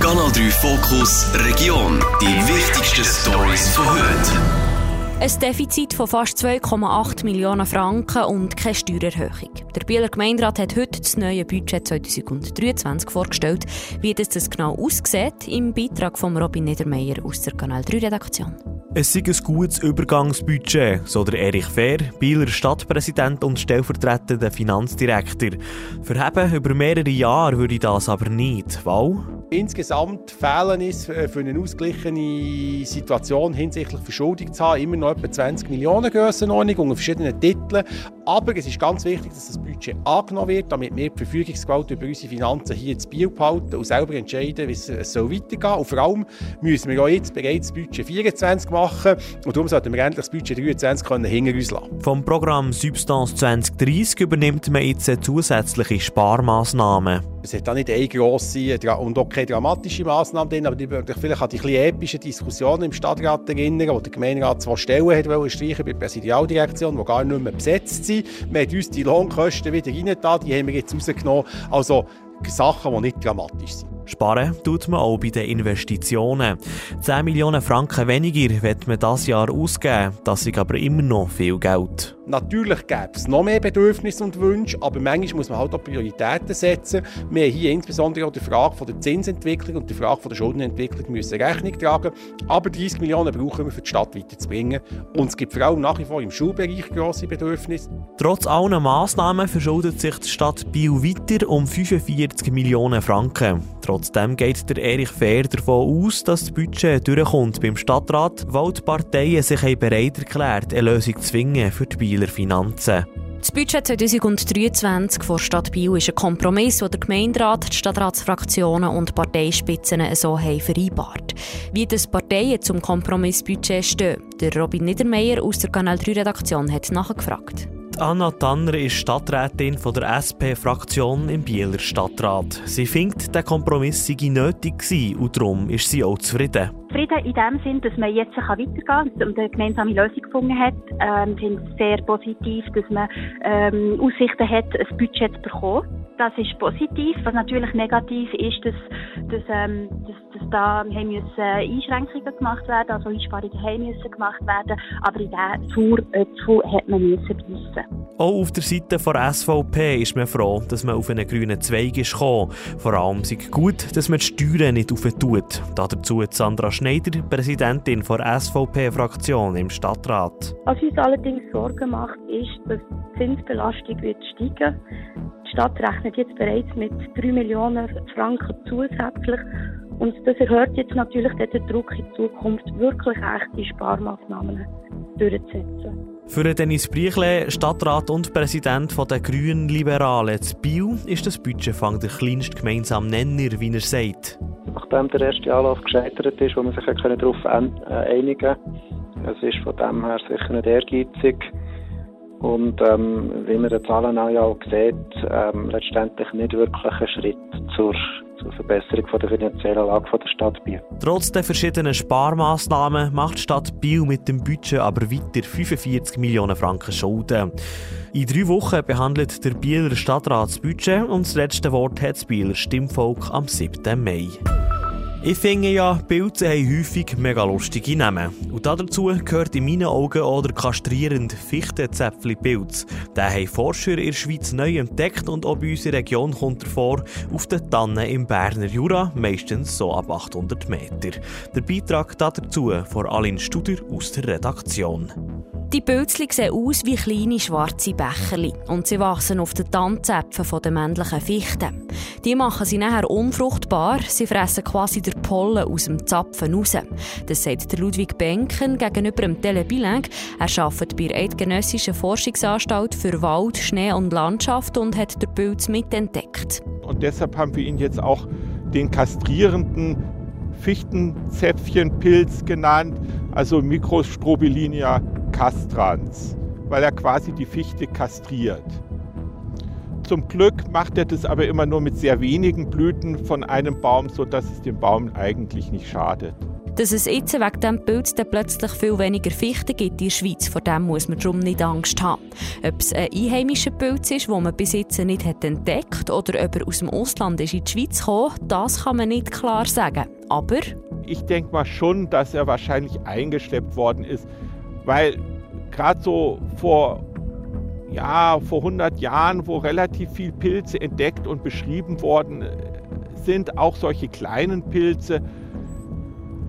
Kanal 3 Fokus Region. Die wichtigsten Stories von heute. Ein Defizit von fast 2,8 Millionen Franken und keine Steuererhöhung. Der Bieler Gemeinderat hat heute das neue Budget 2023 vorgestellt. Wie das, das genau aussieht, im Beitrag von Robin Niedermeyer aus der Kanal 3 Redaktion. Es sei ein gutes Übergangsbudget, so der Erich Fehr, Bieler Stadtpräsident und stellvertretender Finanzdirektor. Verheben über mehrere Jahre würde das aber nicht, weil... Insgesamt fehlen es äh, für eine ausgeglichene Situation hinsichtlich Verschuldung zu haben, immer noch etwa 20 Millionen Grössenordnung unter verschiedenen Titeln. Aber es ist ganz wichtig, dass das Budget angenommen wird, damit wir die Verfügungsgewalt über unsere Finanzen hier ins Biel behalten und selber entscheiden, wie es soll weitergehen soll. Und vor allem müssen wir auch jetzt bereits das Budget 24 machen und darum sollten wir endlich das Budget 23 können hinter uns lassen. Vom Programm Substance 2030 übernimmt man jetzt zusätzliche Sparmaßnahmen. Es hat auch nicht eine grosse und auch keine dramatische Massnahme drin, aber die vielleicht an die ein epischen Diskussionen im Stadtrat erinnern, wo der Gemeinderat zwei Stellen hat streichen bei der Präsidialdirektion, die gar nicht mehr besetzt sind. Wir haben uns die Lohnkosten wieder reingetan, die haben wir jetzt rausgenommen. Also Sachen, die nicht dramatisch sind. Sparen tut man auch bei den Investitionen. 10 Millionen Franken weniger wird man das Jahr ausgeben. Das ist aber immer noch viel Geld. Natürlich gäbe es noch mehr Bedürfnisse und Wünsche, aber manchmal muss man halt auch Prioritäten setzen. Wir haben hier insbesondere auch die Frage von der Zinsentwicklung und die Frage von der Schuldenentwicklung müssen Rechnung tragen. Aber 30 Millionen brauchen wir, für die Stadt weiterzubringen. Und es gibt vor allem nach wie vor im Schulbereich grosse Bedürfnisse. Trotz allen Massnahmen verschuldet sich die Stadt Biel weiter um 45 Millionen Franken. Trotzdem geht der Erich Fehr davon aus, dass das Budget durchkommt beim Stadtrat, weil die Parteien sich bereit erklärt, eine Lösung zu finden für die Bieler Finanzen. Das Budget 2023 vor Stadt Biel ist ein Kompromiss, den der Gemeinderat, die Stadtratsfraktionen und die Parteispitzen so haben vereinbart. Wie das Parteien zum Kompromissbudget stehen, der Robin Niedermeyer aus der Kanal 3 Redaktion hat nachgefragt. Anna Tanner ist Stadträtin von der SP-Fraktion im Bieler Stadtrat. Sie findet, der Kompromiss sei nötig gewesen und darum ist sie auch zufrieden. Zufrieden in dem Sinn, dass man jetzt weitergehen kann und eine gemeinsame Lösung gefunden hat. Ähm, es sehr positiv, dass man ähm, Aussichten hat, ein Budget zu bekommen. Das ist positiv. Was natürlich negativ ist, dass, dass, ähm, dass da haben müssen Einschränkungen gemacht werden, also Einsparungen haben müssen gemacht werden. Aber in diesen Zuur hat man müssen beißen. Auch auf der Seite der SVP ist man froh, dass man auf einen grünen Zweig ist gekommen. Vor allem ist es gut, dass man die Steuern nicht aufentut. Dazu Sandra Schneider, Präsidentin der SVP-Fraktion im Stadtrat. Was uns allerdings Sorgen macht, ist, dass die Zinsbelastung wird steigen. Die Stadt rechnet jetzt bereits mit 3 Millionen Franken zusätzlich. Und das erhöht jetzt natürlich den Druck in Zukunft, wirklich echte Sparmaßnahmen durchzusetzen. Für Dennis Briechle, Stadtrat und Präsident der Grünen Liberalen zu Biel, ist das Budgetfang der kleinste gemeinsame Nenner, wie er sagt. Nachdem der erste Anlauf gescheitert ist, wo man sich darauf äh, einigen konnte, es ist von dem her sicher nicht ehrgeizig. Und ähm, wie man den Zahlen auch ja sieht, ähm, letztendlich nicht wirklich ein Schritt zur zur Verbesserung der finanziellen Lage der Stadt Biel. Trotz der verschiedenen Sparmaßnahmen macht die Stadt Biel mit dem Budget aber weiter 45 Millionen Franken Schulden. In drei Wochen behandelt der Bieler Stadtrat das Budget und das letzte Wort hat das Bieler Stimmvolk am 7. Mai. Ich finde ja, Pilze haben häufig mega lustige Namen. Und dazu gehört in meinen Augen auch der kastrierende Fichtenzäpfli-Pilz. Den haben Forscher in der Schweiz neu entdeckt und auch bei unserer Region kommt er vor auf den Tannen im Berner Jura, meistens so ab 800 Meter. Der Beitrag dazu von Aline Studer aus der Redaktion. Die Pilzli sehen aus wie kleine schwarze Becherli und sie wachsen auf den Tannzäpfen der männlichen Fichten. Die machen sie nachher unfruchtbar, sie fressen quasi den Pollen aus dem Zapfen raus. Das sagt Ludwig Benken gegenüber dem Telebilang. Er arbeitet bei der Eidgenössischen Forschungsanstalt für Wald, Schnee und Landschaft und hat den Pilz mitentdeckt. Und deshalb haben wir ihn jetzt auch den kastrierenden Fichtenzäpfchenpilz genannt, also Microstrobilinia castrans, weil er quasi die Fichte kastriert. Zum Glück macht er das aber immer nur mit sehr wenigen Blüten von einem Baum, sodass es dem Baum eigentlich nicht schadet. Dass es jetzt wegen diesem Pilz plötzlich viel weniger Fichten gibt in der Schweiz, vor dem muss man darum nicht Angst haben. Ob es ein einheimischer Pilz ist, den man bis jetzt nicht hat entdeckt oder ob er aus dem Ausland ist in die Schweiz gekommen, das kann man nicht klar sagen. Aber... Ich denke mal schon, dass er wahrscheinlich eingeschleppt worden ist, weil gerade so vor ja, vor 100 Jahren, wo relativ viel Pilze entdeckt und beschrieben worden sind, auch solche kleinen Pilze,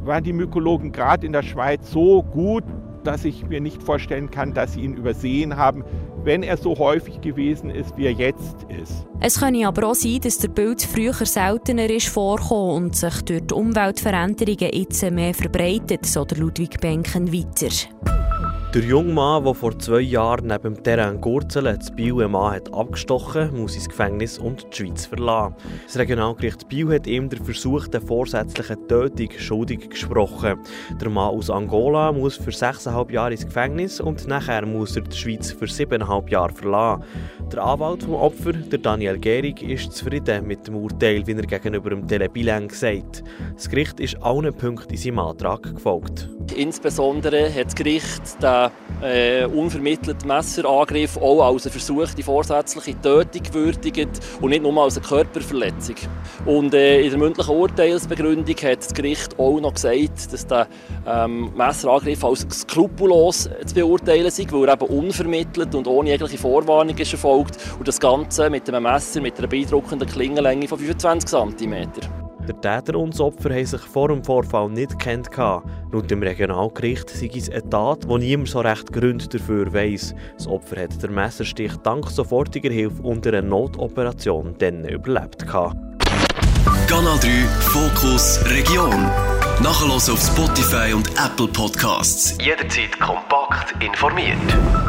waren die Mykologen gerade in der Schweiz so gut, dass ich mir nicht vorstellen kann, dass sie ihn übersehen haben, wenn er so häufig gewesen ist, wie er jetzt ist. Es könnte aber auch sein, dass der Pilz früher seltener ist vorkommen und sich durch die Umweltveränderungen jetzt mehr verbreitet, so der Ludwig Benken weiter. Der junge Mann, der vor zwei Jahren neben Terrain Gurzelen das Biel einen Mann hat abgestochen muss ins Gefängnis und die Schweiz verlassen. Das Regionalgericht Biel hat ihm der versuchten vorsätzlichen Tötung schuldig gesprochen. Der Mann aus Angola muss für sechseinhalb Jahre ins Gefängnis und nachher muss er die Schweiz für siebeneinhalb Jahre verlassen. Der Anwalt vom Opfer, der Daniel Gehrig, ist zufrieden mit dem Urteil, wie er gegenüber dem Telebilang sagt. Das Gericht ist allen Punkten in seinem Antrag gefolgt. Insbesondere hat das Gericht den äh, unvermittelten Messerangriff auch als eine versuchte vorsätzliche Tötung gewürdigt und nicht nur als eine Körperverletzung. Und äh, in der mündlichen Urteilsbegründung hat das Gericht auch noch gesagt, dass der ähm, Messerangriff als skrupellos zu beurteilen ist, weil er eben unvermittelt und ohne jegliche Vorwarnung ist erfolgt und das Ganze mit einem Messer mit einer beeindruckenden Klingenlänge von 25 cm. Der Täter und das Opfer haben sich vor dem Vorfall nicht gekannt. Laut dem Regionalgericht sei es eine Tat, wo niemand so recht Gründe dafür weiss. Das Opfer hat den Messerstich dank sofortiger Hilfe unter einer Notoperation dann überlebt. Kanal 3 Fokus Region. Nachher auf Spotify und Apple Podcasts. Jederzeit kompakt informiert.